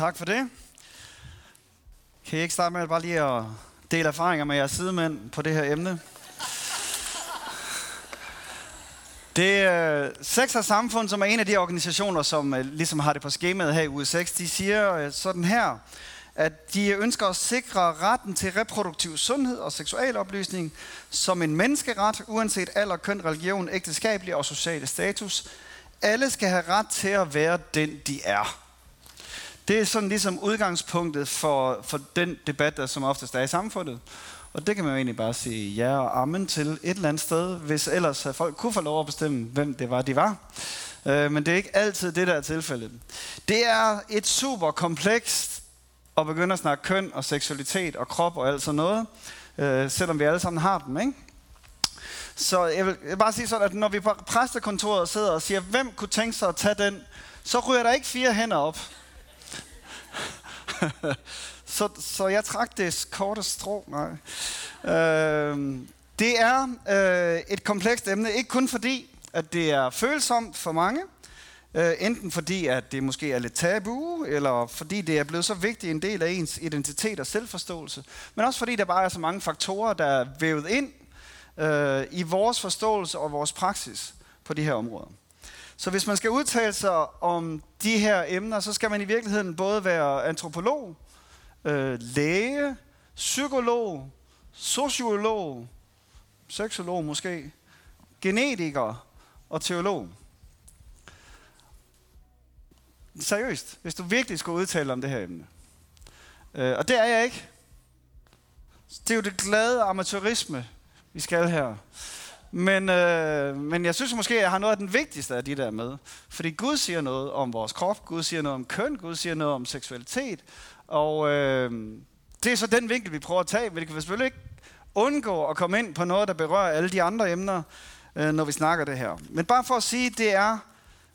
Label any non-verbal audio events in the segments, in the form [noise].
Tak for det. Kan I ikke starte med at bare lige at dele erfaringer med jeres sidemænd på det her emne? Det er øh, Sex og Samfund, som er en af de organisationer, som øh, ligesom har det på skemaet her i uge 6, de siger øh, sådan her, at de ønsker at sikre retten til reproduktiv sundhed og seksualoplysning som en menneskeret, uanset alder, køn, religion, ægteskabelig og social status. Alle skal have ret til at være den, de er. Det er sådan ligesom udgangspunktet for, for den debat, der som oftest er i samfundet. Og det kan man jo egentlig bare sige ja og amen til et eller andet sted, hvis ellers folk kunne få lov at bestemme, hvem det var, de var. Øh, men det er ikke altid det, der er tilfældet. Det er et super komplekst at begynde at snakke køn og seksualitet og krop og alt sådan noget, øh, selvom vi alle sammen har dem, ikke? Så jeg vil, jeg vil bare sige sådan, at når vi på præstekontoret sidder og siger, hvem kunne tænke sig at tage den, så ryger der ikke fire hænder op. [laughs] så, så jeg trak det korte strå. Nej. Øh, det er øh, et komplekst emne, ikke kun fordi, at det er følsomt for mange, øh, enten fordi, at det måske er lidt tabu, eller fordi det er blevet så vigtig en del af ens identitet og selvforståelse, men også fordi der bare er så mange faktorer, der er vævet ind øh, i vores forståelse og vores praksis på de her områder. Så hvis man skal udtale sig om de her emner, så skal man i virkeligheden både være antropolog, øh, læge, psykolog, sociolog, seksolog måske, genetiker og teolog. Seriøst, hvis du virkelig skulle udtale om det her emne. Øh, og det er jeg ikke. Det er jo det glade amatørisme, vi skal her. Men, øh, men jeg synes måske, at jeg har noget af den vigtigste af de der med. Fordi Gud siger noget om vores krop, Gud siger noget om køn, Gud siger noget om seksualitet. Og øh, det er så den vinkel, vi prøver at tage. Men det kan vi selvfølgelig ikke undgå at komme ind på noget, der berører alle de andre emner, øh, når vi snakker det her. Men bare for at sige, at det er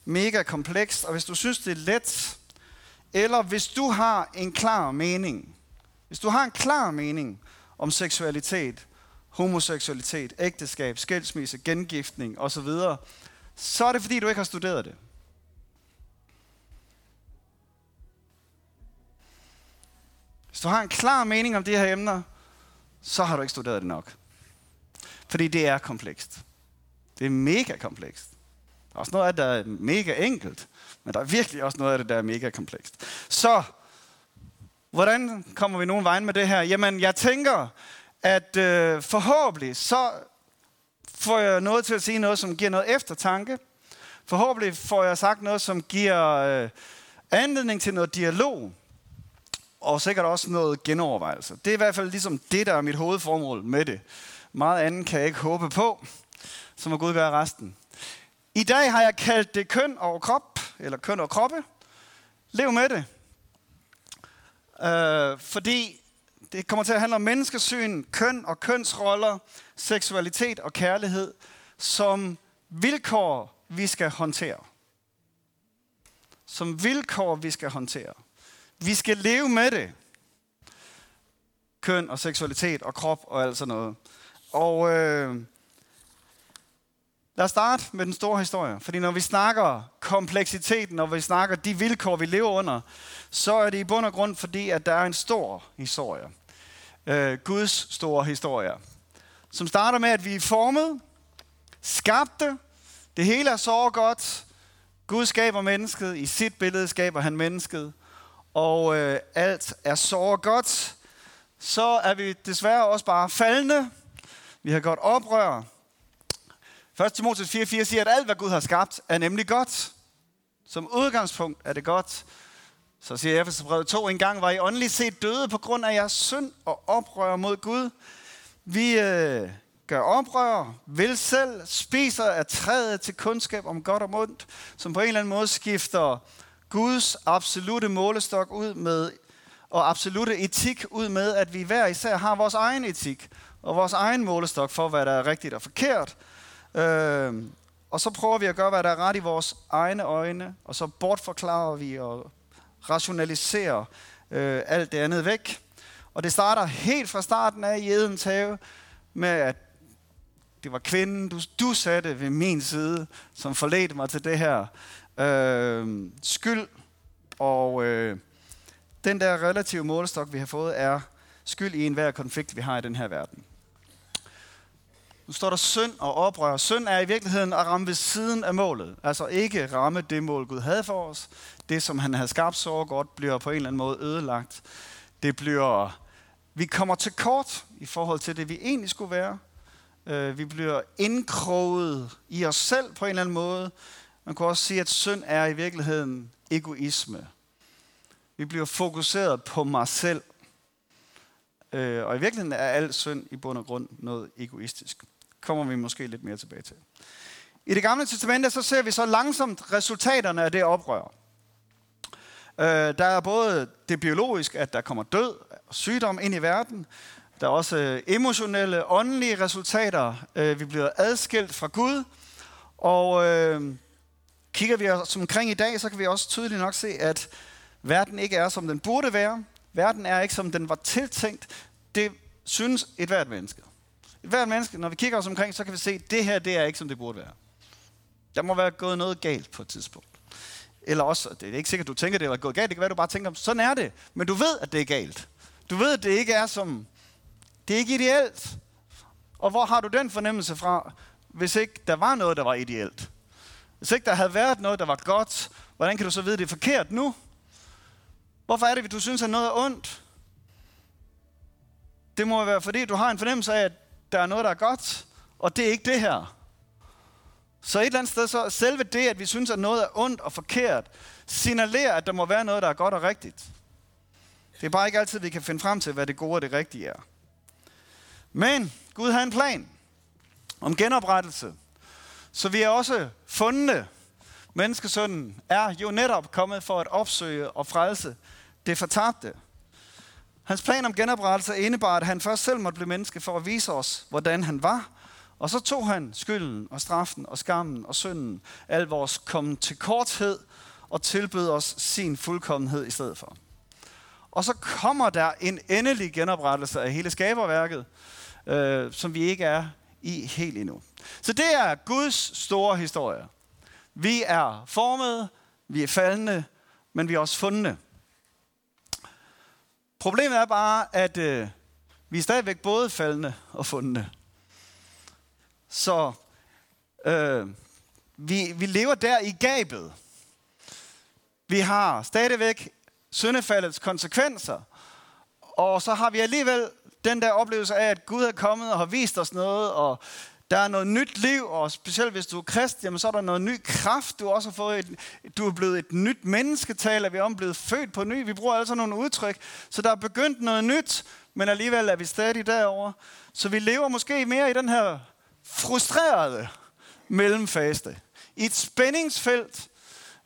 mega komplekst, og hvis du synes, det er let, eller hvis du har en klar mening, hvis du har en klar mening om seksualitet, homoseksualitet, ægteskab, skilsmisse, gengiftning osv., så er det fordi, du ikke har studeret det. Hvis du har en klar mening om de her emner, så har du ikke studeret det nok. Fordi det er komplekst. Det er mega komplekst. Der er også noget af det, der er mega enkelt, men der er virkelig også noget af det, der er mega komplekst. Så, hvordan kommer vi nogen vejen med det her? Jamen, jeg tænker, at øh, forhåbentlig så får jeg noget til at sige noget, som giver noget eftertanke. Forhåbentlig får jeg sagt noget, som giver øh, anledning til noget dialog. Og sikkert også noget genovervejelse. Det er i hvert fald ligesom det, der er mit hovedformål med det. Meget andet kan jeg ikke håbe på. Så må Gud gøre resten. I dag har jeg kaldt det køn og krop, eller køn og kroppe. Lev med det. Øh, fordi det kommer til at handle om menneskesyn, køn og kønsroller, seksualitet og kærlighed som vilkår, vi skal håndtere. Som vilkår, vi skal håndtere. Vi skal leve med det. Køn og seksualitet og krop og alt sådan noget. Og øh, lad os starte med den store historie. Fordi når vi snakker kompleksiteten, når vi snakker de vilkår, vi lever under, så er det i bund og grund fordi, at der er en stor historie øh, Guds store historie. Som starter med, at vi er formet, skabte, det hele er så godt. Gud skaber mennesket, i sit billede skaber han mennesket, og øh, alt er så godt. Så er vi desværre også bare faldende. Vi har godt oprør. 1. Timotheus 4.4 siger, at alt, hvad Gud har skabt, er nemlig godt. Som udgangspunkt er det godt. Så siger Efeserbrevet 2, en gang var I åndeligt set døde på grund af jeres synd og oprør mod Gud. Vi øh, gør oprør, vil selv, spiser af træet til kundskab om godt og ondt, som på en eller anden måde skifter Guds absolute målestok ud med, og absolute etik ud med, at vi hver især har vores egen etik og vores egen målestok for, hvad der er rigtigt og forkert. Øh, og så prøver vi at gøre, hvad der er ret i vores egne øjne, og så bortforklarer vi og rationaliserer øh, alt det andet væk. Og det starter helt fra starten af i Edens have med, at det var kvinden, du, du satte ved min side, som forledte mig til det her øh, skyld og øh, den der relative målestok, vi har fået, er skyld i enhver konflikt, vi har i den her verden. Nu står der synd og oprør. Synd er i virkeligheden at ramme ved siden af målet. Altså ikke ramme det mål, Gud havde for os. Det, som han havde skabt så godt, bliver på en eller anden måde ødelagt. Det bliver... Vi kommer til kort i forhold til det, vi egentlig skulle være. Øh, vi bliver indkroget i os selv på en eller anden måde. Man kan også sige, at synd er i virkeligheden egoisme. Vi bliver fokuseret på mig selv. Øh, og i virkeligheden er al synd i bund og grund noget egoistisk. Kommer vi måske lidt mere tilbage til. I det gamle testamente, så ser vi så langsomt resultaterne af det oprør. Øh, der er både det biologiske, at der kommer død og sygdom ind i verden. Der er også øh, emotionelle, åndelige resultater. Øh, vi bliver adskilt fra Gud. Og øh, kigger vi os omkring i dag, så kan vi også tydeligt nok se, at verden ikke er, som den burde være. Verden er ikke, som den var tiltænkt. Det synes et hvert menneske. Et hvert menneske, når vi kigger os omkring, så kan vi se, at det her, det er ikke, som det burde være. Der må være gået noget galt på et tidspunkt. Eller også, det er ikke sikkert, du tænker, det er gået galt. Det kan være, du bare tænker, sådan er det. Men du ved, at det er galt. Du ved, at det ikke er som... Det er ikke ideelt. Og hvor har du den fornemmelse fra, hvis ikke der var noget, der var ideelt? Hvis ikke der havde været noget, der var godt, hvordan kan du så vide, at det er forkert nu? Hvorfor er det, at du synes, at noget er ondt? Det må være, fordi du har en fornemmelse af, at der er noget, der er godt, og det er ikke det her. Så et eller andet sted, så selve det, at vi synes, at noget er ondt og forkert, signalerer, at der må være noget, der er godt og rigtigt. Det er bare ikke altid, vi kan finde frem til, hvad det gode og det rigtige er. Men Gud har en plan om genoprettelse. Så vi er også fundne. Menneskesønnen er jo netop kommet for at opsøge og frelse det fortabte. Hans plan om genoprettelse indebar, at han først selv måtte blive menneske for at vise os, hvordan han var. Og så tog han skylden og straffen og skammen og synden, al vores kommen til korthed, og tilbød os sin fuldkommenhed i stedet for. Og så kommer der en endelig genoprettelse af hele skaberværket, øh, som vi ikke er i helt endnu. Så det er Guds store historie. Vi er formet, vi er faldende, men vi er også fundne. Problemet er bare, at øh, vi er stadigvæk både faldende og fundne. Så øh, vi, vi lever der i gabet. Vi har stadigvæk syndefaldets konsekvenser. Og så har vi alligevel den der oplevelse af, at Gud er kommet og har vist os noget, og der er noget nyt liv, og specielt hvis du er krist, jamen så er der noget ny kraft. Du, også har fået et, du er blevet et nyt menneske, taler vi om, blevet født på ny. Vi bruger altså nogle udtryk. Så der er begyndt noget nyt, men alligevel er vi stadig derovre. Så vi lever måske mere i den her frustrerede mellemfase. I et spændingsfelt.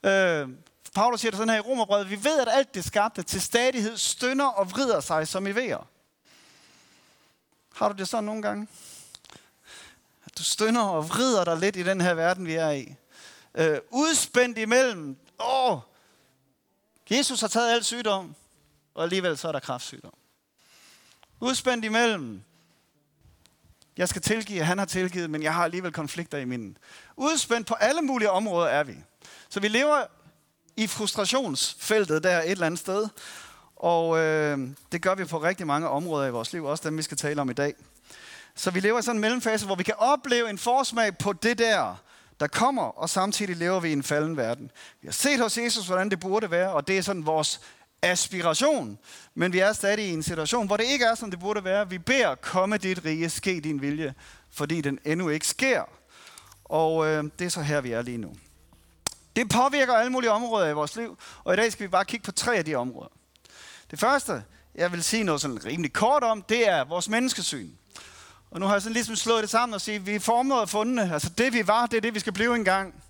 Øh, Paulus siger det sådan her i Romerbrevet. Vi ved, at alt det skabte til stadighed stønner og vrider sig som i vejer. Har du det sådan nogle gange? Du stønner og vrider dig lidt i den her verden, vi er i. Øh, udspændt imellem. Åh, Jesus har taget al sygdom, og alligevel så er der kraftsygdom. Udspændt imellem. Jeg skal tilgive, han har tilgivet, men jeg har alligevel konflikter i min. Udspændt på alle mulige områder er vi. Så vi lever i frustrationsfeltet der et eller andet sted. Og øh, det gør vi på rigtig mange områder i vores liv, også dem vi skal tale om i dag. Så vi lever i sådan en mellemfase, hvor vi kan opleve en forsmag på det der, der kommer, og samtidig lever vi i en falden verden. Vi har set hos Jesus, hvordan det burde være, og det er sådan vores aspiration. Men vi er stadig i en situation, hvor det ikke er, som det burde være. Vi beder, komme dit rige, ske din vilje, fordi den endnu ikke sker. Og øh, det er så her, vi er lige nu. Det påvirker alle mulige områder i vores liv, og i dag skal vi bare kigge på tre af de områder. Det første, jeg vil sige noget sådan rimelig kort om, det er vores menneskesyn. Og nu har jeg sådan ligesom slået det sammen og sige, vi er formet og fundne. Altså det vi var, det er det vi skal blive engang.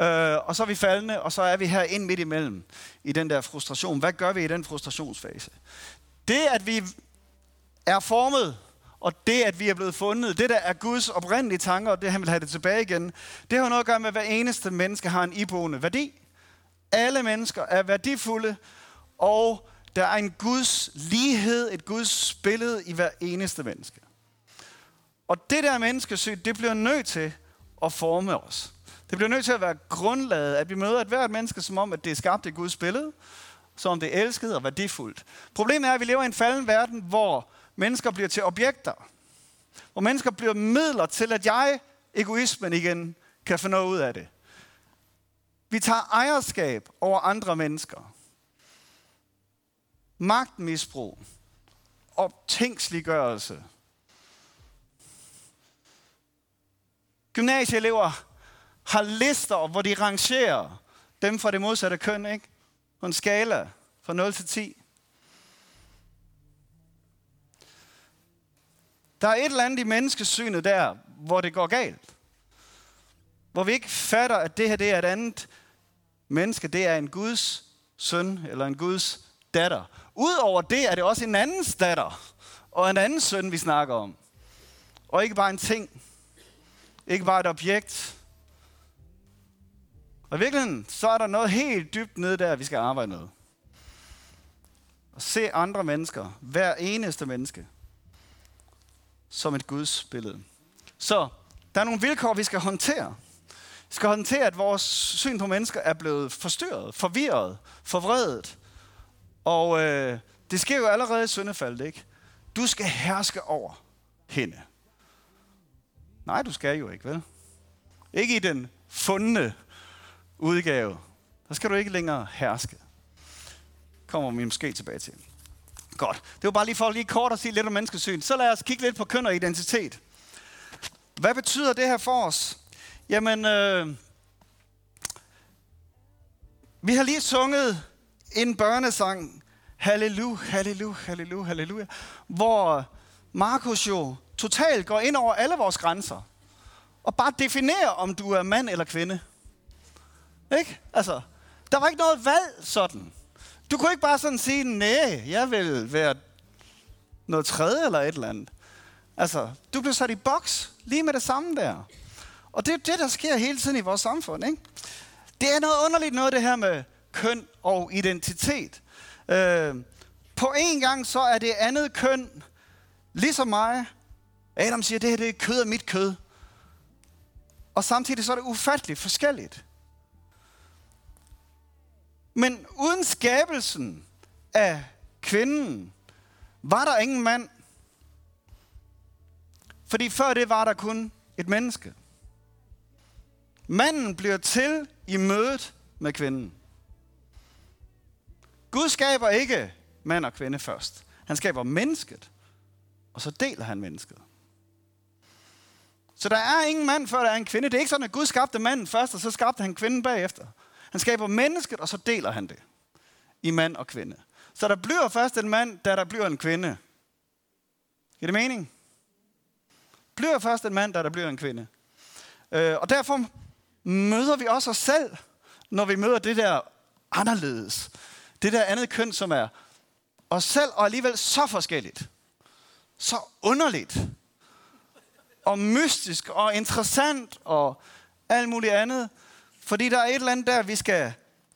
Øh, og så er vi faldende, og så er vi her ind midt imellem i den der frustration. Hvad gør vi i den frustrationsfase? Det, at vi er formet, og det, at vi er blevet fundet, det der er Guds oprindelige tanker, og det, han vil have det tilbage igen, det har noget at gøre med, at hver eneste menneske har en iboende værdi. Alle mennesker er værdifulde, og der er en Guds lighed, et Guds billede i hver eneste menneske. Og det der menneskesyn, det bliver nødt til at forme os. Det bliver nødt til at være grundlaget, at vi møder et hvert menneske som om, at det er skabt i Guds billede. som om det er elsket og værdifuldt. Problemet er, at vi lever i en falden verden, hvor mennesker bliver til objekter. Hvor mennesker bliver midler til, at jeg, egoismen igen, kan få noget ud af det. Vi tager ejerskab over andre mennesker. Magtmisbrug. Optænksliggørelse. Gymnasieelever har lister, hvor de rangerer dem fra det modsatte køn, ikke? På en skala fra 0 til 10. Der er et eller andet i menneskesynet der, hvor det går galt. Hvor vi ikke fatter, at det her det er et andet menneske. Det er en Guds søn eller en Guds datter. Udover det er det også en andens datter og en anden søn, vi snakker om. Og ikke bare en ting. Ikke bare et objekt. Og i virkeligheden, så er der noget helt dybt nede der, vi skal arbejde med. Og se andre mennesker, hver eneste menneske, som et Guds billede. Så der er nogle vilkår, vi skal håndtere. Vi skal håndtere, at vores syn på mennesker er blevet forstyrret, forvirret, forvredet. Og øh, det sker jo allerede i syndefaldet, ikke? Du skal herske over hende. Nej, du skal jo ikke, vel? Ikke i den fundne udgave. Der skal du ikke længere herske. Kommer vi måske tilbage til. Godt. Det var bare lige for lige kort at sige lidt om menneskesyn. Så lad os kigge lidt på køn og identitet. Hvad betyder det her for os? Jamen, øh, vi har lige sunget en børnesang, Halleluja, halleluja, halleluja, halleluja, hvor Markus jo totalt går ind over alle vores grænser og bare definerer, om du er mand eller kvinde. Ikke? Altså, der var ikke noget valg sådan. Du kunne ikke bare sådan sige, nej, jeg vil være noget tredje eller et eller andet. Altså, du blev sat i boks lige med det samme der. Og det er det, der sker hele tiden i vores samfund. Ikke? Det er noget underligt noget, det her med køn og identitet. Øh, på en gang så er det andet køn, ligesom mig. Adam siger, det her det er kød af mit kød. Og samtidig så er det ufatteligt forskelligt. Men uden skabelsen af kvinden, var der ingen mand. Fordi før det var der kun et menneske. Manden bliver til i mødet med kvinden. Gud skaber ikke mand og kvinde først. Han skaber mennesket, og så deler han mennesket. Så der er ingen mand, før der er en kvinde. Det er ikke sådan, at Gud skabte manden først, og så skabte han kvinden bagefter. Han skaber mennesket, og så deler han det i mand og kvinde. Så der bliver først en mand, da der bliver en kvinde. Giver det mening? Bliver først en mand, da der bliver en kvinde. Øh, og derfor møder vi også os selv, når vi møder det der anderledes. Det der andet køn, som er os selv, og alligevel så forskelligt. Så underligt. Og mystisk, og interessant, og alt muligt andet. Fordi der er et eller andet der, vi skal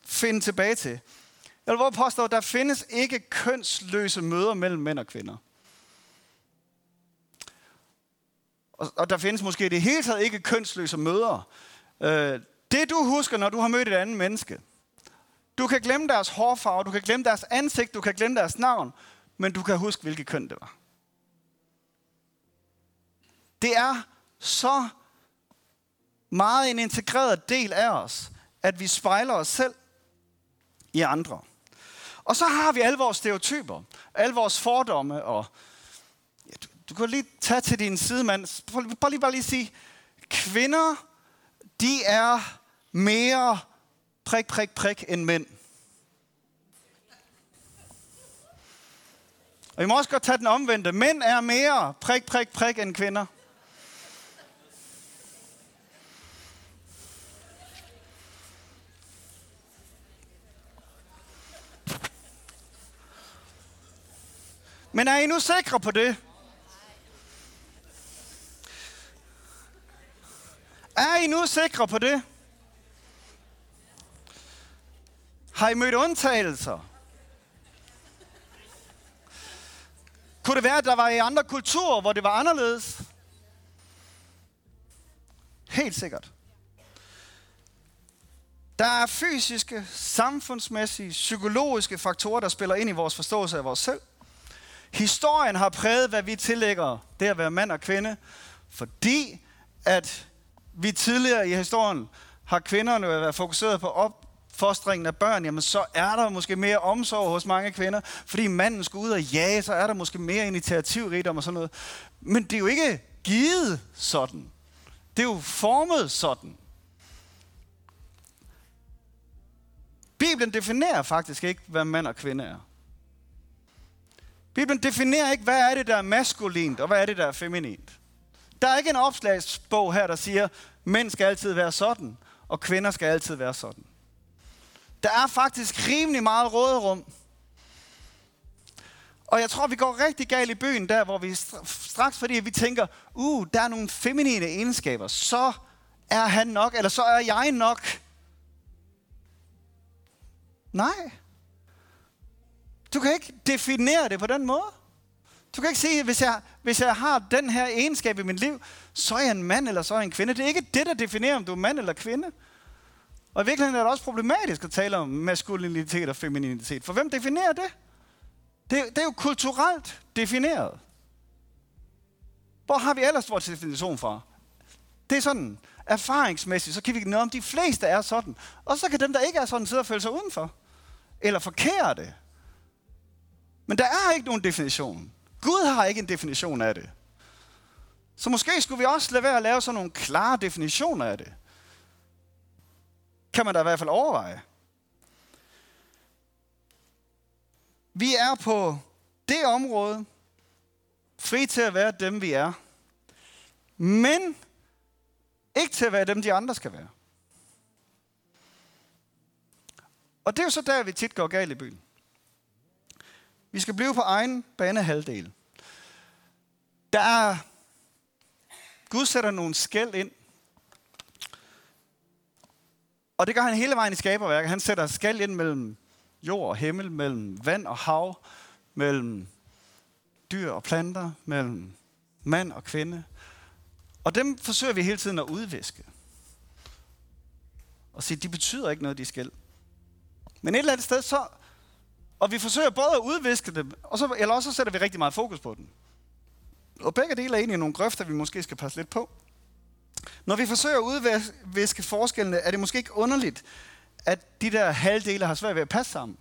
finde tilbage til. Jeg vil våge påstå, at der findes ikke kønsløse møder mellem mænd og kvinder. Og, og der findes måske det hele taget ikke kønsløse møder. Øh, det du husker, når du har mødt et andet menneske. Du kan glemme deres hårfarve, du kan glemme deres ansigt, du kan glemme deres navn, men du kan huske, hvilket køn det var. Det er så meget en integreret del af os, at vi spejler os selv i andre. Og så har vi alle vores stereotyper, alle vores fordomme, og ja, du, du kan lige tage til din sidemand, bare lige, bare lige sige, kvinder, de er mere prik, prik, prik end mænd. Og vi må også godt tage den omvendte. Mænd er mere prik, prik, prik end kvinder. Men er I nu sikre på det? Er I nu sikre på det? Har I mødt undtagelser? Kunne det være, at der var i andre kulturer, hvor det var anderledes? Helt sikkert. Der er fysiske, samfundsmæssige, psykologiske faktorer, der spiller ind i vores forståelse af vores selv. Historien har præget, hvad vi tillægger det at være mand og kvinde, fordi at vi tidligere i historien har kvinderne været fokuseret på opfostringen af børn, jamen så er der måske mere omsorg hos mange kvinder, fordi manden skal ud og jage, så er der måske mere initiativrigdom og sådan noget. Men det er jo ikke givet sådan. Det er jo formet sådan. Bibelen definerer faktisk ikke, hvad mand og kvinde er. Bibelen definerer ikke, hvad er det, der er maskulint, og hvad er det, der er feminint. Der er ikke en opslagsbog her, der siger, mænd skal altid være sådan, og kvinder skal altid være sådan. Der er faktisk rimelig meget råderum. Og jeg tror, vi går rigtig galt i byen der, hvor vi straks, fordi vi tænker, uh, der er nogle feminine egenskaber, så er han nok, eller så er jeg nok. Nej. Du kan ikke definere det på den måde. Du kan ikke sige, at hvis jeg, hvis jeg har den her egenskab i mit liv, så er jeg en mand, eller så er jeg en kvinde. Det er ikke det, der definerer, om du er mand eller kvinde. Og i virkeligheden er det også problematisk at tale om maskulinitet og femininitet. For hvem definerer det? Det, det er jo kulturelt defineret. Hvor har vi ellers vores definition fra? Det er sådan, erfaringsmæssigt, så kan vi noget om, de fleste er sådan. Og så kan dem, der ikke er sådan, sidde og føle sig udenfor. Eller forkere det. Men der er ikke nogen definition. Gud har ikke en definition af det. Så måske skulle vi også lade være at lave sådan nogle klare definitioner af det. Kan man da i hvert fald overveje. Vi er på det område fri til at være dem, vi er. Men ikke til at være dem, de andre skal være. Og det er jo så der, vi tit går galt i byen. Vi skal blive på egen banehalvdel. Der er... Gud sætter nogle skæld ind. Og det gør han hele vejen i skaberværket. Han sætter skæld ind mellem jord og himmel, mellem vand og hav, mellem dyr og planter, mellem mand og kvinde. Og dem forsøger vi hele tiden at udviske. Og sige, de betyder ikke noget, de skal. Men et eller andet sted, så... Og vi forsøger både at udviske dem, og så, eller også så sætter vi rigtig meget fokus på dem. Og begge dele er egentlig nogle grøfter, vi måske skal passe lidt på. Når vi forsøger at udviske forskellene, er det måske ikke underligt, at de der halvdele har svært ved at passe sammen.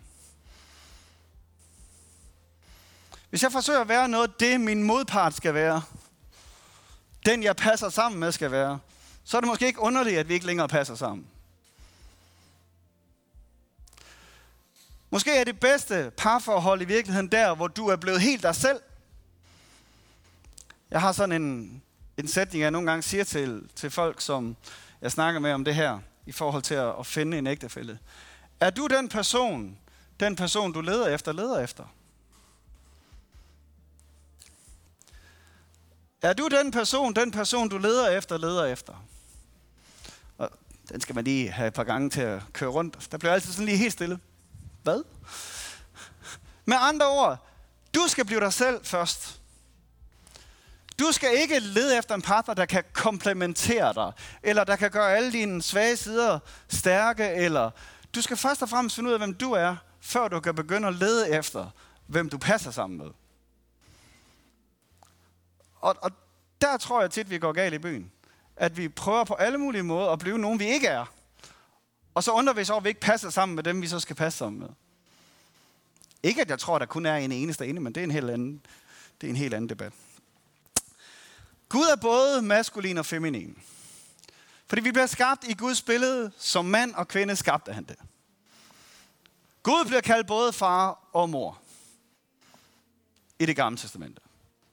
Hvis jeg forsøger at være noget det, min modpart skal være, den jeg passer sammen med skal være, så er det måske ikke underligt, at vi ikke længere passer sammen. Måske er det bedste parforhold i virkeligheden der, hvor du er blevet helt dig selv. Jeg har sådan en, en sætning, jeg nogle gange siger til, til folk, som jeg snakker med om det her, i forhold til at, at finde en ægtefælde. Er du den person, den person, du leder efter, leder efter? Er du den person, den person, du leder efter, leder efter? Og den skal man lige have et par gange til at køre rundt. Der bliver altid sådan lige helt stille. Hvad? Med andre ord, du skal blive dig selv først. Du skal ikke lede efter en partner, der kan komplementere dig, eller der kan gøre alle dine svage sider stærke, eller du skal først og fremmest finde ud af, hvem du er, før du kan begynde at lede efter, hvem du passer sammen med. Og, og der tror jeg tit, vi går galt i byen. At vi prøver på alle mulige måder at blive nogen, vi ikke er. Og så undrer vi os over, at vi ikke passer sammen med dem, vi så skal passe sammen med. Ikke at jeg tror, at der kun er en eneste ene, men det er en helt anden, det er en helt anden debat. Gud er både maskulin og feminin. Fordi vi bliver skabt i Guds billede, som mand og kvinde skabte han det. Gud bliver kaldt både far og mor i det gamle testamente.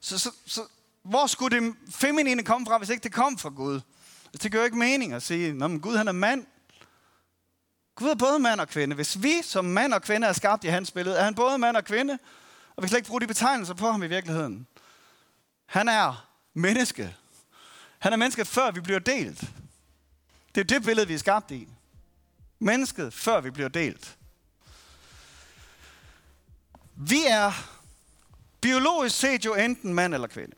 Så, så, så hvor skulle det feminine komme fra, hvis ikke det kom fra Gud? Altså, det gør ikke mening at sige, at Gud han er mand. Gud er både mand og kvinde. Hvis vi som mand og kvinde er skabt i hans billede, er han både mand og kvinde, og vi kan slet ikke bruge de betegnelser på ham i virkeligheden. Han er menneske. Han er mennesket, før vi bliver delt. Det er det billede, vi er skabt i. Mennesket, før vi bliver delt. Vi er biologisk set jo enten mand eller kvinde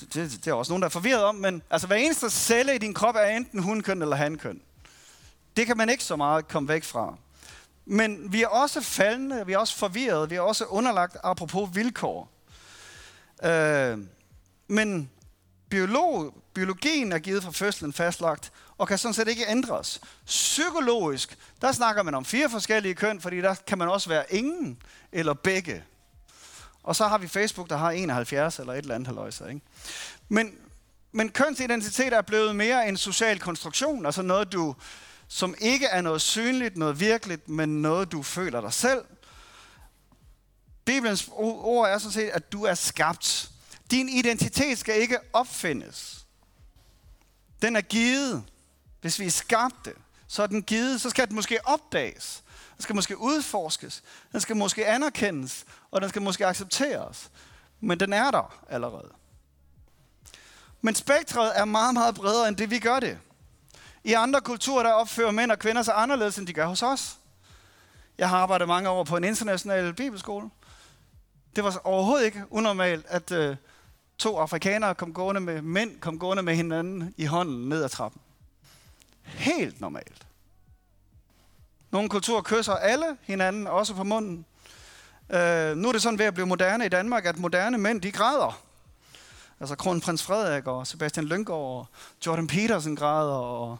det, det, det er også nogen, der er forvirret om, men altså hver eneste celle i din krop er enten hunkøn eller hankøn. Det kan man ikke så meget komme væk fra. Men vi er også faldende, vi er også forvirrede, vi er også underlagt apropos vilkår. Øh, men biolog, biologien er givet fra fødslen fastlagt, og kan sådan set ikke ændres. Psykologisk, der snakker man om fire forskellige køn, fordi der kan man også være ingen eller begge. Og så har vi Facebook, der har 71 eller et eller andet haløjse, ikke? Men, men kønsidentitet er blevet mere en social konstruktion, altså noget, du, som ikke er noget synligt, noget virkeligt, men noget, du føler dig selv. Bibelens ord er sådan set, at du er skabt. Din identitet skal ikke opfindes. Den er givet. Hvis vi er skabte, så er den givet, så skal den måske opdages. Den skal måske udforskes. Den skal måske anerkendes, og den skal måske accepteres. Men den er der allerede. Men spektret er meget, meget bredere end det, vi gør det. I andre kulturer, der opfører mænd og kvinder sig anderledes, end de gør hos os. Jeg har arbejdet mange år på en international bibelskole. Det var overhovedet ikke unormalt, at øh, to afrikanere kom gående med, mænd kom gående med hinanden i hånden ned ad trappen. Helt normalt. Nogle kulturer kysser alle hinanden, også på munden. Øh, nu er det sådan ved at blive moderne i Danmark, at moderne mænd, de græder. Altså kronprins Frederik og Sebastian Lyngård og Jordan Peterson græder, og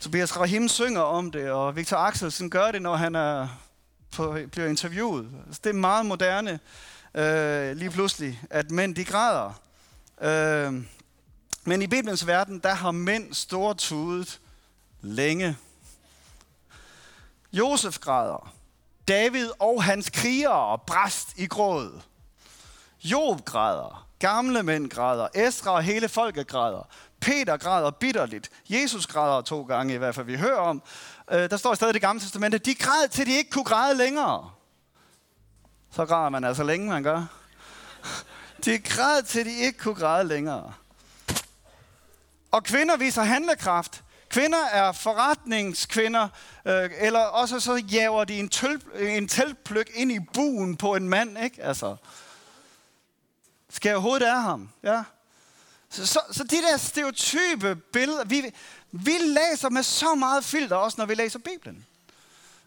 Tobias Rahim synger om det, og Victor Axelsen gør det, når han er på, bliver interviewet. Altså, det er meget moderne øh, lige pludselig, at mænd de græder. Øh, men i Bibelens verden, der har mænd stortudet længe. Josef græder. David og hans krigere bræst i gråd. Job græder. Gamle mænd græder. Esra og hele folket græder. Peter græder bitterligt. Jesus græder to gange i hvert fald, vi hører om. Øh, der står stadig i det gamle testamente, de græd til de ikke kunne græde længere. Så græder man altså længe, man gør. De græd til de ikke kunne græde længere. Og kvinder viser handlekraft. Kvinder er forretningskvinder, øh, eller også så jager de en, tøl, en teltpløk ind i buen på en mand, ikke? Altså, skal jeg overhovedet af ham? Ja. Så, så, så de der stereotype billeder, vi, vi læser med så meget filter også, når vi læser Bibelen.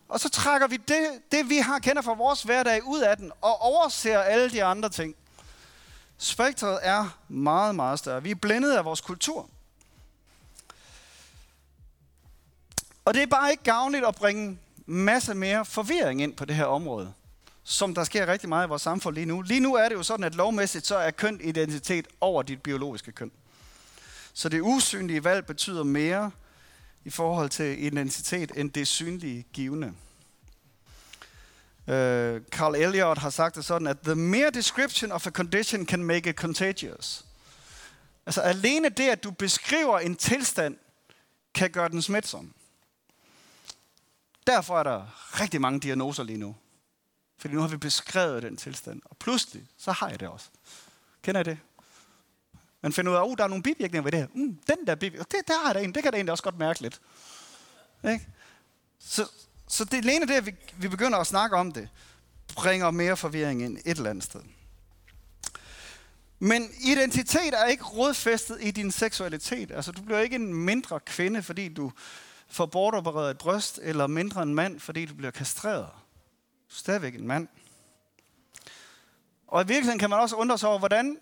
Og så trækker vi det, det, vi har kender fra vores hverdag, ud af den, og overser alle de andre ting. Spektret er meget, meget større. Vi er blændet af vores kultur. Og det er bare ikke gavnligt at bringe masse mere forvirring ind på det her område, som der sker rigtig meget i vores samfund lige nu. Lige nu er det jo sådan, at lovmæssigt så er køn identitet over dit biologiske køn. Så det usynlige valg betyder mere i forhold til identitet, end det synlige givende. Uh, Carl Elliot har sagt det sådan, at the mere description of a condition can make it contagious. Altså alene det, at du beskriver en tilstand, kan gøre den smitsom. Derfor er der rigtig mange diagnoser lige nu. Fordi nu har vi beskrevet den tilstand. Og pludselig, så har jeg det også. Kender I det? Man finder ud af, at oh, der er nogle bivirkninger ved det her. Mm, den der bivirkning, det, der er der en, det kan der egentlig også godt mærke lidt. Ikke? Så, så det alene det, at vi, vi begynder at snakke om det, bringer mere forvirring ind et eller andet sted. Men identitet er ikke rodfæstet i din seksualitet. Altså, du bliver ikke en mindre kvinde, fordi du får bortopereret et bryst, eller mindre en mand, fordi du bliver kastreret. Stadigvæk en mand. Og i virkeligheden kan man også undre sig over, hvordan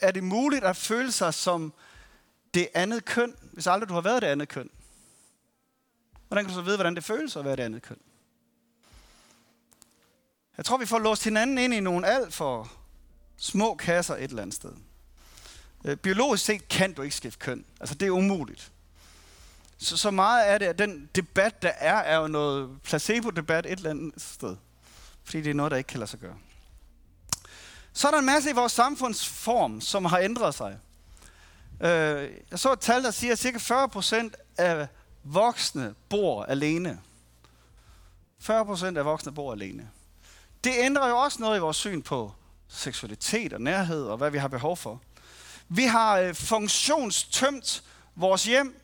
er det muligt at føle sig som det andet køn, hvis aldrig du har været det andet køn? Hvordan kan du så vide, hvordan det føles at være det andet køn? Jeg tror, vi får låst hinanden ind i nogle alt for små kasser et eller andet sted. Øh, biologisk set kan du ikke skifte køn. Altså, det er umuligt. Så, så meget er det, at den debat, der er, er jo noget placebo-debat et eller andet sted. Fordi det er noget, der ikke kan lade sig gøre. Så er der en masse i vores samfundsform, som har ændret sig. Øh, jeg så et tal, der siger, at cirka 40% af voksne bor alene. 40% af voksne bor alene. Det ændrer jo også noget i vores syn på seksualitet og nærhed og hvad vi har behov for. Vi har øh, funktionstømt vores hjem.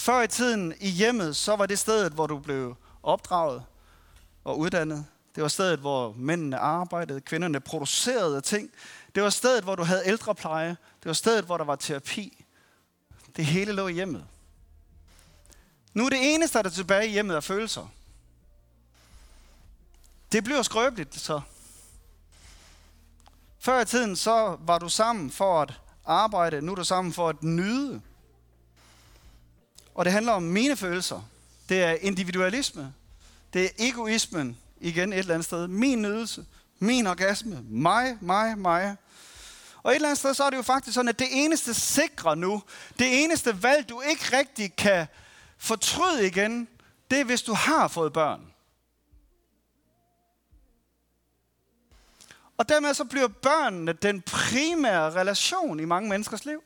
Før i tiden i hjemmet, så var det stedet, hvor du blev opdraget og uddannet. Det var stedet, hvor mændene arbejdede, kvinderne producerede ting. Det var stedet, hvor du havde ældrepleje. Det var stedet, hvor der var terapi. Det hele lå i hjemmet. Nu er det eneste, der er tilbage i hjemmet, er følelser. Det bliver skrøbeligt, så. Før i tiden, så var du sammen for at arbejde. Nu er du sammen for at nyde. Og det handler om mine følelser. Det er individualisme. Det er egoismen, igen et eller andet sted. Min nydelse, min orgasme, mig, mig, mig. Og et eller andet sted, så er det jo faktisk sådan, at det eneste sikre nu, det eneste valg, du ikke rigtig kan fortryde igen, det er, hvis du har fået børn. Og dermed så bliver børnene den primære relation i mange menneskers liv.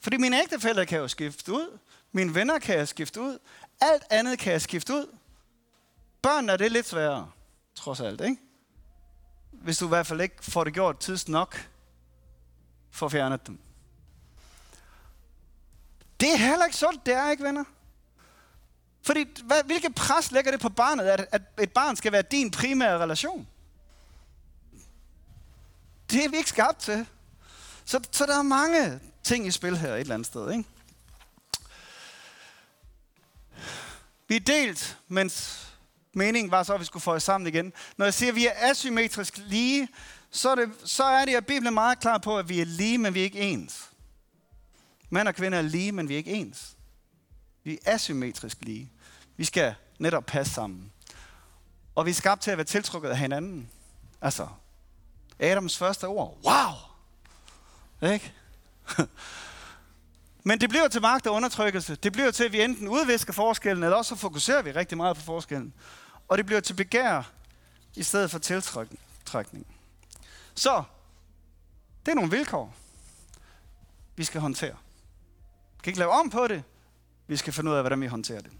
Fordi mine ægtefælder kan jo skifte ud. Mine venner kan jeg skifte ud. Alt andet kan jeg skifte ud. Børn er det lidt sværere, trods alt, ikke? Hvis du i hvert fald ikke får det gjort tids nok for at fjerne dem. Det er heller ikke sådan, det er ikke, venner. Fordi, hvad, hvilket pres lægger det på barnet, at, at et barn skal være din primære relation? Det er vi ikke skabt til. Så, så der er mange ting i spil her et eller andet sted. Ikke? Vi er delt, mens meningen var så, at vi skulle få os sammen igen. Når jeg siger, at vi er asymmetrisk lige, så er, det, så er det, at Bibelen er meget klar på, at vi er lige, men vi er ikke ens. Mænd og kvinder er lige, men vi er ikke ens. Vi er asymmetrisk lige. Vi skal netop passe sammen. Og vi er skabt til at være tiltrukket af hinanden. Altså, Adams første ord. Wow! Ikke? [laughs] Men det bliver til magt og undertrykkelse. Det bliver til, at vi enten udvisker forskellen, eller også fokuserer vi rigtig meget på forskellen. Og det bliver til begær, i stedet for tiltrækning. Så, det er nogle vilkår, vi skal håndtere. Vi kan ikke lave om på det. Vi skal finde ud af, hvordan vi håndterer det.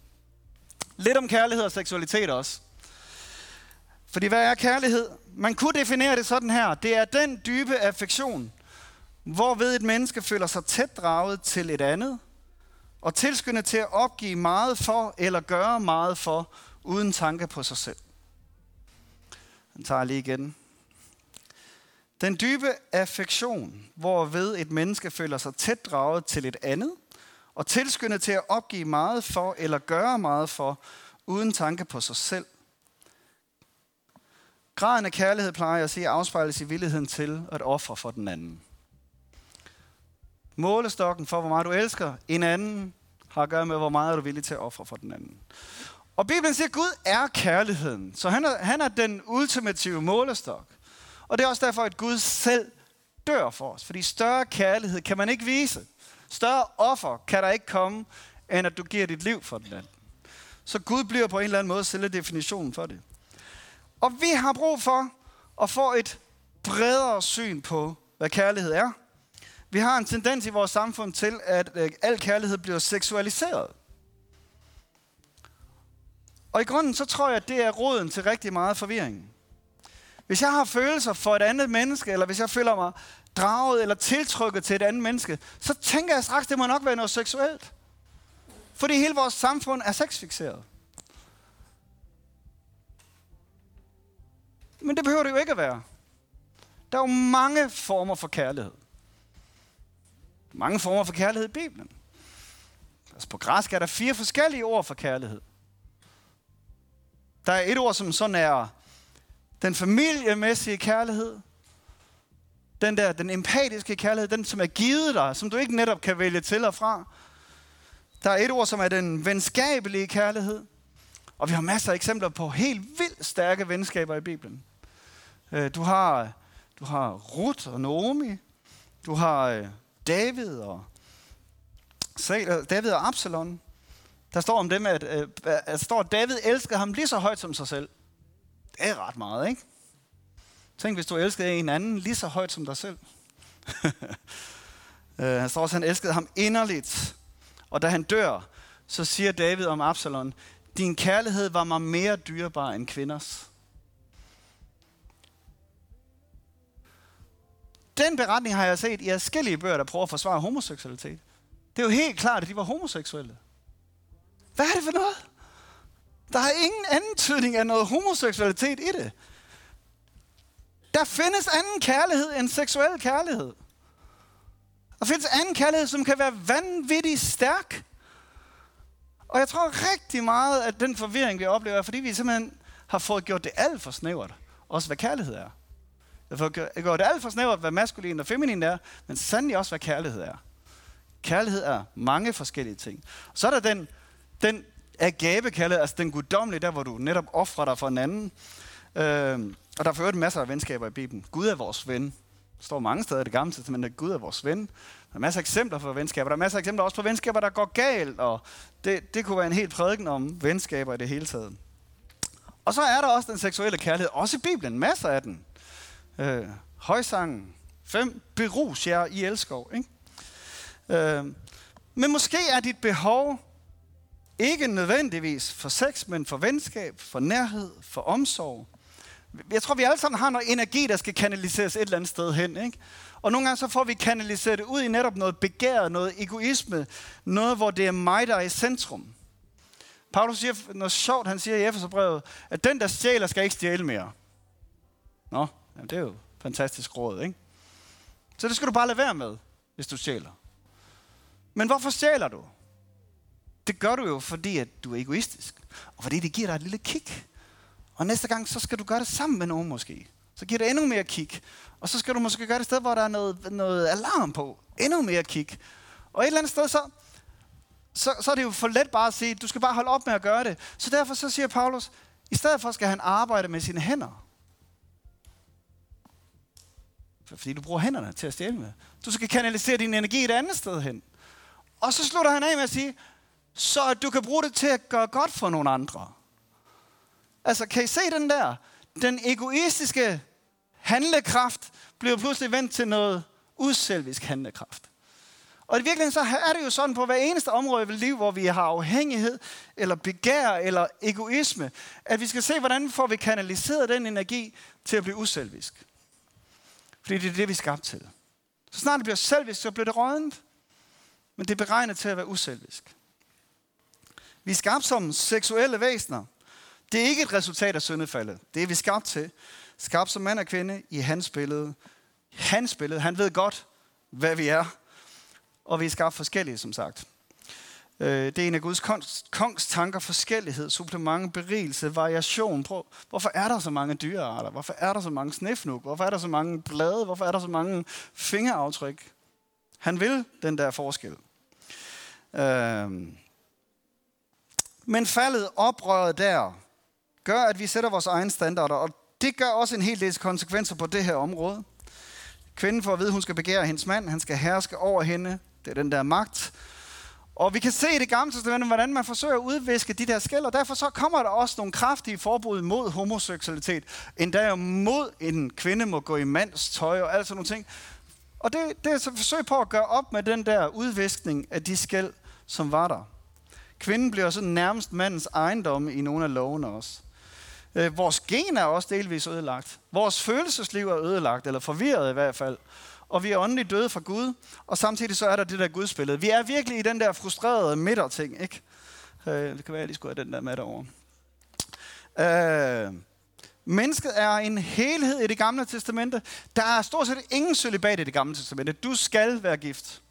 Lidt om kærlighed og seksualitet også. Fordi hvad er kærlighed? Man kunne definere det sådan her. Det er den dybe affektion, hvorved et menneske føler sig tæt draget til et andet, og tilskyndet til at opgive meget for eller gøre meget for, uden tanke på sig selv. Den tager jeg lige igen. Den dybe affektion, hvorved et menneske føler sig tæt draget til et andet, og tilskyndet til at opgive meget for eller gøre meget for, uden tanke på sig selv. Graden af kærlighed plejer jeg at sige afspejles i villigheden til at ofre for den anden. Målestokken for, hvor meget du elsker en anden, har at gøre med, hvor meget er du villig til at ofre for den anden. Og Bibelen siger, at Gud er kærligheden. Så han er, han er den ultimative målestok. Og det er også derfor, at Gud selv dør for os. Fordi større kærlighed kan man ikke vise. Større offer kan der ikke komme, end at du giver dit liv for den anden. Så Gud bliver på en eller anden måde selve definitionen for det. Og vi har brug for at få et bredere syn på, hvad kærlighed er. Vi har en tendens i vores samfund til, at øh, al kærlighed bliver seksualiseret. Og i grunden så tror jeg, at det er roden til rigtig meget forvirring. Hvis jeg har følelser for et andet menneske, eller hvis jeg føler mig draget eller tiltrykket til et andet menneske, så tænker jeg straks, at det må nok være noget seksuelt. Fordi hele vores samfund er sexfixeret. Men det behøver det jo ikke at være. Der er jo mange former for kærlighed. Mange former for kærlighed i Bibelen. Altså på græsk er der fire forskellige ord for kærlighed. Der er et ord, som sådan er den familiemæssige kærlighed. Den der, den empatiske kærlighed, den som er givet dig, som du ikke netop kan vælge til og fra. Der er et ord, som er den venskabelige kærlighed. Og vi har masser af eksempler på helt vildt stærke venskaber i Bibelen. Øh, du har, du har Ruth og Naomi. Du har øh, David og øh, David og Absalon. Der står om dem, at, øh, at, står, at David elskede ham lige så højt som sig selv. Det er ret meget, ikke? Tænk, hvis du elskede en anden lige så højt som dig selv. [laughs] Øh, han står også, at han elskede ham inderligt. Og da han dør, så siger David om Absalon, din kærlighed var mig mere dyrebar end kvinders. Den beretning har jeg set i forskellige bøger, der prøver at forsvare homoseksualitet. Det er jo helt klart, at de var homoseksuelle. Hvad er det for noget? Der er ingen antydning af noget homoseksualitet i det. Der findes anden kærlighed end seksuel kærlighed. Der findes anden kærlighed, som kan være vanvittigt stærk. Og jeg tror rigtig meget, at den forvirring, vi oplever, er, fordi vi simpelthen har fået gjort det alt for snævert. Også hvad kærlighed er. Jeg går det alt for snævert, hvad maskulin og feminin er, men sandelig også, hvad kærlighed er. Kærlighed er mange forskellige ting. Så er der den, den agabe kærlighed, altså den guddommelige, der hvor du netop offrer dig for en anden. Øh, og der er for masser af venskaber i Bibelen. Gud er vores ven. Der står mange steder i det gamle testament, at Gud er vores ven. Der er masser af eksempler på venskaber. Der er masser af eksempler også på venskaber, der går galt. Og det, det kunne være en helt prædiken om venskaber i det hele taget. Og så er der også den seksuelle kærlighed. Også i Bibelen. Masser af den. Øh, højsangen. Fem. Berus jer i elskov. Ikke? Øh, men måske er dit behov ikke nødvendigvis for sex, men for venskab, for nærhed, for omsorg. Jeg tror, vi alle sammen har noget energi, der skal kanaliseres et eller andet sted hen. Ikke? Og nogle gange så får vi kanaliseret det ud i netop noget begær, noget egoisme, noget, hvor det er mig, der er i centrum. Paulus siger noget sjovt, han siger i Efeserbrevet, at den, der stjæler, skal ikke stjæle mere. Nå, jamen det er jo fantastisk råd, ikke? Så det skal du bare lade være med, hvis du stjæler. Men hvorfor stjæler du? Det gør du jo, fordi at du er egoistisk. Og fordi det giver dig et lille kick. Og næste gang, så skal du gøre det sammen med nogen måske. Så giver det endnu mere kick. Og så skal du måske gøre det sted, hvor der er noget, noget alarm på. Endnu mere kick. Og et eller andet sted, så, så, så er det jo for let bare at sige, du skal bare holde op med at gøre det. Så derfor så siger Paulus, i stedet for skal han arbejde med sine hænder. Fordi du bruger hænderne til at stjæle med. Du skal kanalisere din energi et andet sted hen. Og så slutter han af med at sige, så at du kan bruge det til at gøre godt for nogle andre. Altså, kan I se den der? Den egoistiske handlekraft bliver pludselig vendt til noget uselvisk handlekraft. Og i virkeligheden så er det jo sådan på hver eneste område i livet, hvor vi har afhængighed, eller begær, eller egoisme, at vi skal se, hvordan får vi kanaliseret den energi til at blive uselvisk. Fordi det er det, vi er skabt til. Så snart det bliver selvisk, så bliver det rådent. Men det er beregnet til at være uselvisk. Vi er skabt som seksuelle væsener. Det er ikke et resultat af syndefaldet. Det er vi skabt til. Skabt som mand og kvinde i hans billede. Hans billede. Han ved godt, hvad vi er. Og vi er skabt forskellige, som sagt. Øh, det er en af Guds kongs tanker, forskellighed, supplement, berigelse, variation. Prøv, hvorfor er der så mange dyrearter? Hvorfor er der så mange snefnug? Hvorfor er der så mange blade? Hvorfor er der så mange fingeraftryk? Han vil den der forskel. Øh, men faldet, oprøret der, gør, at vi sætter vores egne standarder, og det gør også en hel del konsekvenser på det her område. Kvinden får at vide, at hun skal begære hendes mand, han skal herske over hende. Det er den der magt. Og vi kan se i det gamle testament, hvordan man forsøger at udviske de der skæld, og derfor så kommer der også nogle kraftige forbud mod homoseksualitet. Endda mod en kvinde må gå i mands tøj og alt sådan nogle ting. Og det, det er så et forsøg på at gøre op med den der udviskning af de skæld, som var der. Kvinden bliver så nærmest mandens ejendom i nogle af lovene også. Øh, vores gen er også delvis ødelagt. Vores følelsesliv er ødelagt, eller forvirret i hvert fald. Og vi er åndeligt døde fra Gud, og samtidig så er der det der gudsbillede. Vi er virkelig i den der frustrerede midterting, ikke? Øh, det kan være, at jeg lige skulle have den der med derovre. Øh, mennesket er en helhed i det gamle testamente. Der er stort set ingen celibat i det gamle testamente. Du skal være gift.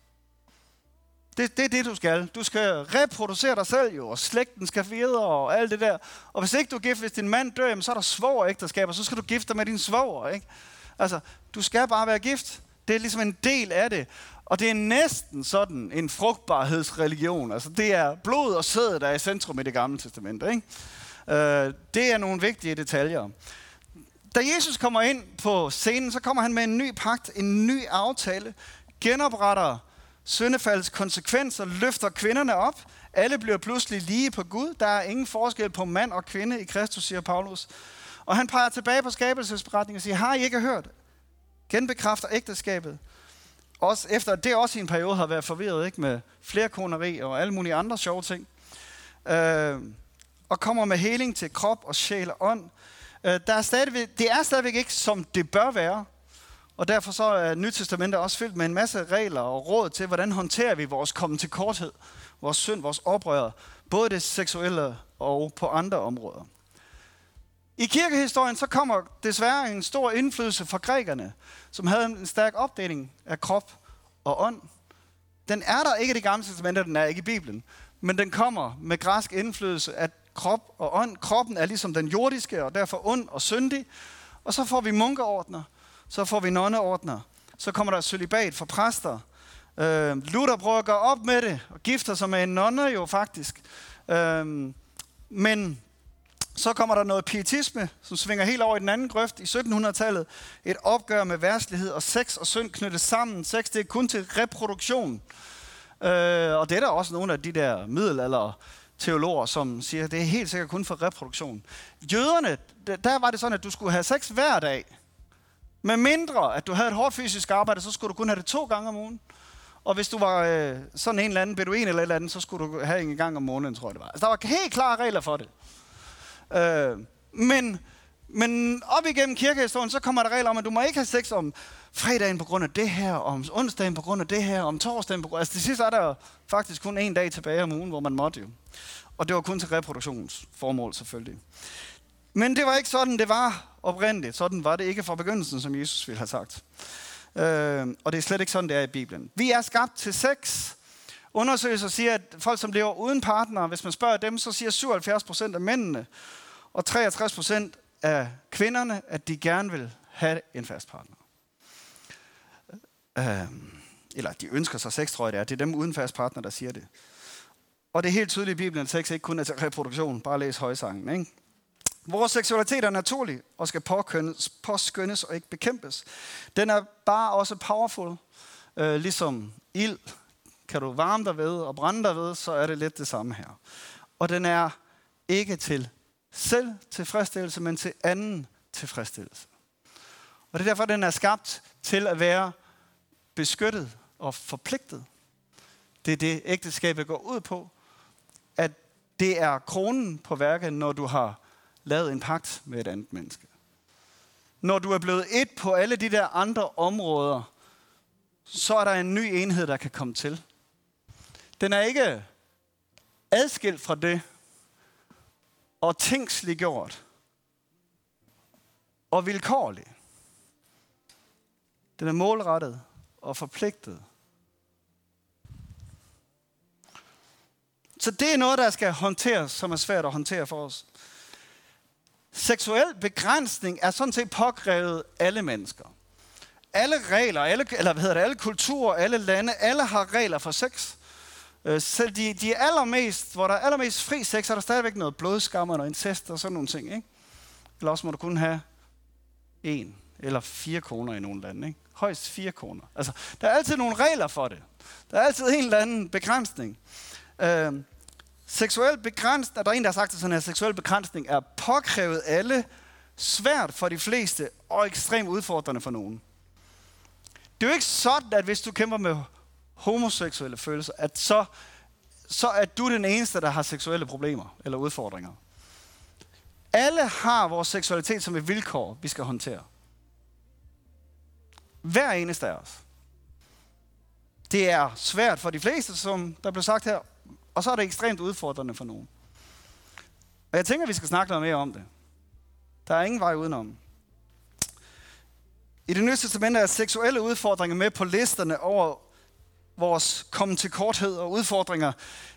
Det, det er det, du skal. Du skal reproducere dig selv jo, og slægten skal videre og alt det der. Og hvis ikke du er gift, hvis din mand dør, jamen, så er der svoger ægteskab, og så skal du gifte dig med din svoger. Ikke? Altså, du skal bare være gift. Det er ligesom en del af det. Og det er næsten sådan en frugtbarhedsreligion. Altså, det er blod og sæd, der er i centrum i det gamle testamente. Ikke? Øh, det er nogle vigtige detaljer. Da Jesus kommer ind på scenen, så kommer han med en ny pagt, en ny aftale, genopretter syndefaldets konsekvenser løfter kvinderne op. Alle bliver pludselig lige på Gud. Der er ingen forskel på mand og kvinde i Kristus, siger Paulus. Og han peger tilbage på skabelsesberetningen og siger, har I ikke hørt? Genbekræfter ægteskabet. Også efter at det også i en periode har været forvirret ikke? med flerkoneri og alle mulige andre sjove ting. Øh, og kommer med heling til krop og sjæl og ånd. Øh, der er stadigvæk, det er stadigvæk ikke, som det bør være. Og derfor så er Nyt Testamentet også fyldt med en masse regler og råd til, hvordan håndterer vi vores komme til korthed, vores synd, vores oprør, både det seksuelle og på andre områder. I kirkehistorien så kommer desværre en stor indflydelse fra grækerne, som havde en stærk opdeling af krop og ånd. Den er der ikke i det gamle testament, den er ikke i Bibelen. men den kommer med græsk indflydelse af krop og ånd. Kroppen er ligesom den jordiske, og derfor ond og syndig. Og så får vi munkeordner, så får vi nonneordner, så kommer der celibat for præster. Øh, Luther prøver at gøre op med det, og gifter sig med en nonne jo faktisk. Øh, men så kommer der noget pietisme, som svinger helt over i den anden grøft i 1700-tallet. Et opgør med værslighed og sex og synd knyttet sammen. Sex det er kun til reproduktion. Øh, og det er der også nogle af de der middelalder teologer, som siger, at det er helt sikkert kun for reproduktion. Jøderne, der var det sådan, at du skulle have sex hver dag. Med mindre, at du havde et hårdt fysisk arbejde, så skulle du kun have det to gange om ugen. Og hvis du var øh, sådan en eller anden beduin eller et eller andet, så skulle du have en gang om måneden, tror jeg det var. Altså, der var helt klare regler for det. Øh, men, men op igennem kirkehistorien, så kommer der regler om, at du må ikke have sex om fredagen på grund af det her, om onsdagen på grund af det her, om torsdagen på grund af... Altså det sidste er der faktisk kun en dag tilbage om ugen, hvor man måtte jo. Og det var kun til reproduktionsformål selvfølgelig. Men det var ikke sådan, det var oprindeligt. Sådan var det ikke fra begyndelsen, som Jesus ville have sagt. Øh, og det er slet ikke sådan, det er i Bibelen. Vi er skabt til sex. Undersøgelser siger, at folk, som lever uden partner, hvis man spørger dem, så siger 77 procent af mændene og 63 procent af kvinderne, at de gerne vil have en fast partner. Øh, eller de ønsker sig sex, tror jeg det er. Det er dem uden fast partner, der siger det. Og det er helt tydeligt i Bibelen, at sex ikke kun er til reproduktion. Bare læs højsangen, ikke? Vores seksualitet er naturlig og skal påskyndes, påskyndes og ikke bekæmpes. Den er bare også powerful. Øh, ligesom ild kan du varme dig ved og brænde dig ved, så er det lidt det samme her. Og den er ikke til selv tilfredsstillelse, men til anden tilfredsstillelse. Og det er derfor, den er skabt til at være beskyttet og forpligtet. Det er det, ægteskabet går ud på. At det er kronen på værket, når du har lavet en pagt med et andet menneske. Når du er blevet et på alle de der andre områder, så er der en ny enhed, der kan komme til. Den er ikke adskilt fra det, og tingsliggjort, og vilkårlig. Den er målrettet og forpligtet. Så det er noget, der skal håndteres, som er svært at håndtere for os. Seksuel begrænsning er sådan set påkrævet alle mennesker. Alle regler, alle, eller hvad hedder det, alle kulturer, alle lande, alle har regler for sex. Øh, Selv de, de allermest, hvor der er allermest fri sex, er der stadigvæk noget blodskammer og incest og sådan nogle ting. Ikke? Eller også må du kun have en eller fire koner i nogle lande. Ikke? Højst fire koner. Altså, der er altid nogle regler for det. Der er altid en eller anden begrænsning. Øh, seksuel begrænsning, der er en, der har sagt, at sådan her, seksuel begrænsning er påkrævet alle, svært for de fleste og ekstremt udfordrende for nogen. Det er jo ikke sådan, at hvis du kæmper med homoseksuelle følelser, at så, så er du den eneste, der har seksuelle problemer eller udfordringer. Alle har vores seksualitet som et vilkår, vi skal håndtere. Hver eneste af os. Det er svært for de fleste, som der blev sagt her, og så er det ekstremt udfordrende for nogen. Og jeg tænker, at vi skal snakke noget mere om det. Der er ingen vej udenom. I det nye testament er seksuelle udfordringer med på listerne over vores komme til korthed og udfordringer,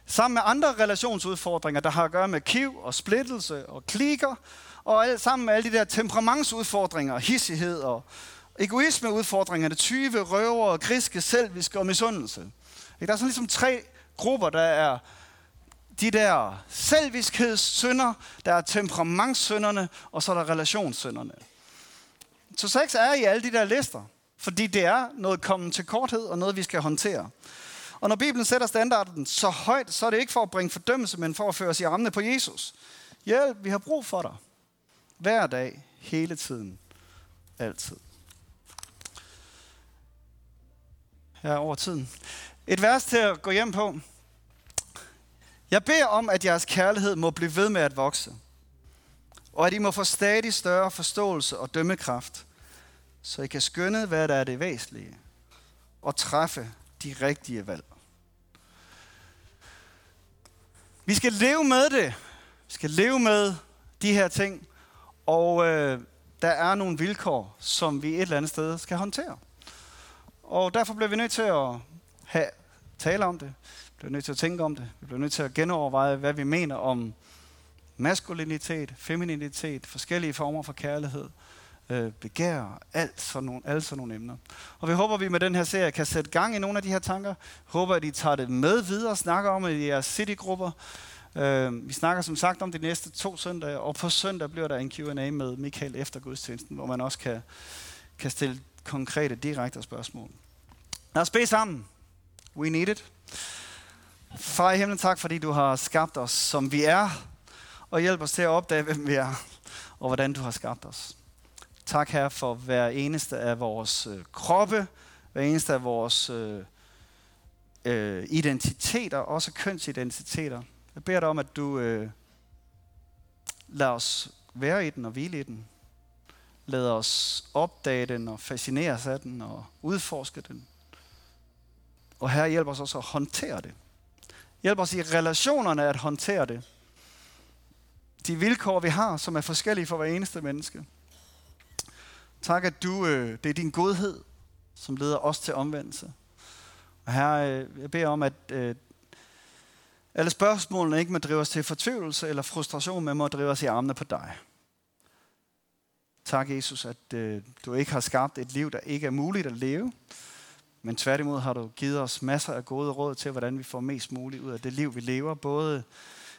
sammen med andre relationsudfordringer, der har at gøre med kiv og splittelse og klikker, og alt, sammen med alle de der temperamentsudfordringer, hissighed og egoismeudfordringerne, tyve, røver, griske, selviske og misundelse. Der er sådan ligesom tre grupper, der er de der selviskhedssynder, der er temperamentssynderne, og så er der relationssynderne. Så sex er i alle de der lister. Fordi det er noget kommet til korthed, og noget, vi skal håndtere. Og når Bibelen sætter standarden så højt, så er det ikke for at bringe fordømmelse, men for at føre os i armene på Jesus. Hjælp, vi har brug for dig. Hver dag, hele tiden, altid. Her over tiden. Et vers til at gå hjem på. Jeg beder om, at jeres kærlighed må blive ved med at vokse, og at I må få stadig større forståelse og dømmekraft, så I kan skønne, hvad der er det væsentlige, og træffe de rigtige valg. Vi skal leve med det. Vi skal leve med de her ting, og øh, der er nogle vilkår, som vi et eller andet sted skal håndtere. Og derfor bliver vi nødt til at have, tale om det, bliver nødt til at tænke om det. Vi bliver nødt til at genoverveje, hvad vi mener om maskulinitet, femininitet, forskellige former for kærlighed, øh, begær, alt sådan nogle, alle sådan nogle emner. Og vi håber, at vi med den her serie kan sætte gang i nogle af de her tanker. Håber, at I tager det med videre og snakker om det i jeres citygrupper. Øh, vi snakker som sagt om de næste to søndage, og på søndag bliver der en Q&A med Michael efter gudstjenesten, hvor man også kan, kan stille konkrete, direkte spørgsmål. Lad os bede sammen. We need it. Far i himlen, tak fordi du har skabt os, som vi er, og hjælp os til at opdage, hvem vi er, og hvordan du har skabt os. Tak her for hver eneste af vores øh, kroppe, hver eneste af vores øh, øh, identiteter, også kønsidentiteter. Jeg beder dig om, at du øh, lader os være i den og hvile i den. Lad os opdage den og fascineres af den og udforske den. Og her hjælp os også at håndtere det. Hjælp os i relationerne at håndtere det. De vilkår, vi har, som er forskellige for hver eneste menneske. Tak, at du, øh, det er din godhed, som leder os til omvendelse. Og her, øh, jeg beder om, at øh, alle spørgsmålene ikke må drive os til fortvivlelse eller frustration, men må drive os i armene på dig. Tak, Jesus, at øh, du ikke har skabt et liv, der ikke er muligt at leve, men tværtimod har du givet os masser af gode råd til, hvordan vi får mest muligt ud af det liv, vi lever. Både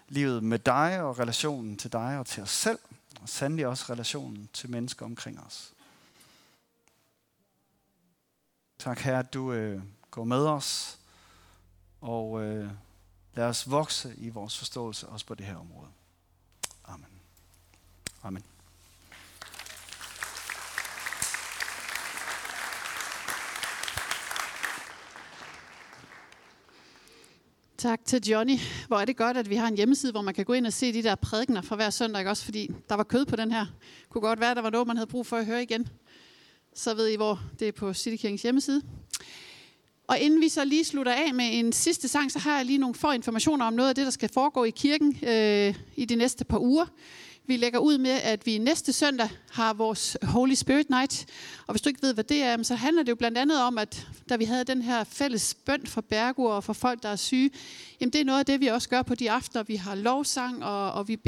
livet med dig og relationen til dig og til os selv, og sandelig også relationen til mennesker omkring os. Tak her, at du øh, går med os, og øh, lad os vokse i vores forståelse også på det her område. Amen. Amen. Tak til Johnny. Hvor er det godt, at vi har en hjemmeside, hvor man kan gå ind og se de der prædikener fra hver søndag, ikke? også fordi der var kød på den her. Kunne godt være, at der var noget, man havde brug for at høre igen. Så ved I, hvor det er på Citykirkens hjemmeside. Og inden vi så lige slutter af med en sidste sang, så har jeg lige nogle få informationer om noget af det, der skal foregå i kirken øh, i de næste par uger. Vi lægger ud med, at vi næste søndag har vores Holy Spirit Night. Og hvis du ikke ved, hvad det er, så handler det jo blandt andet om, at da vi havde den her fælles bøn for Bergo og for folk, der er syge, jamen det er noget af det, vi også gør på de aftener. Vi har lovsang, og, og vi beder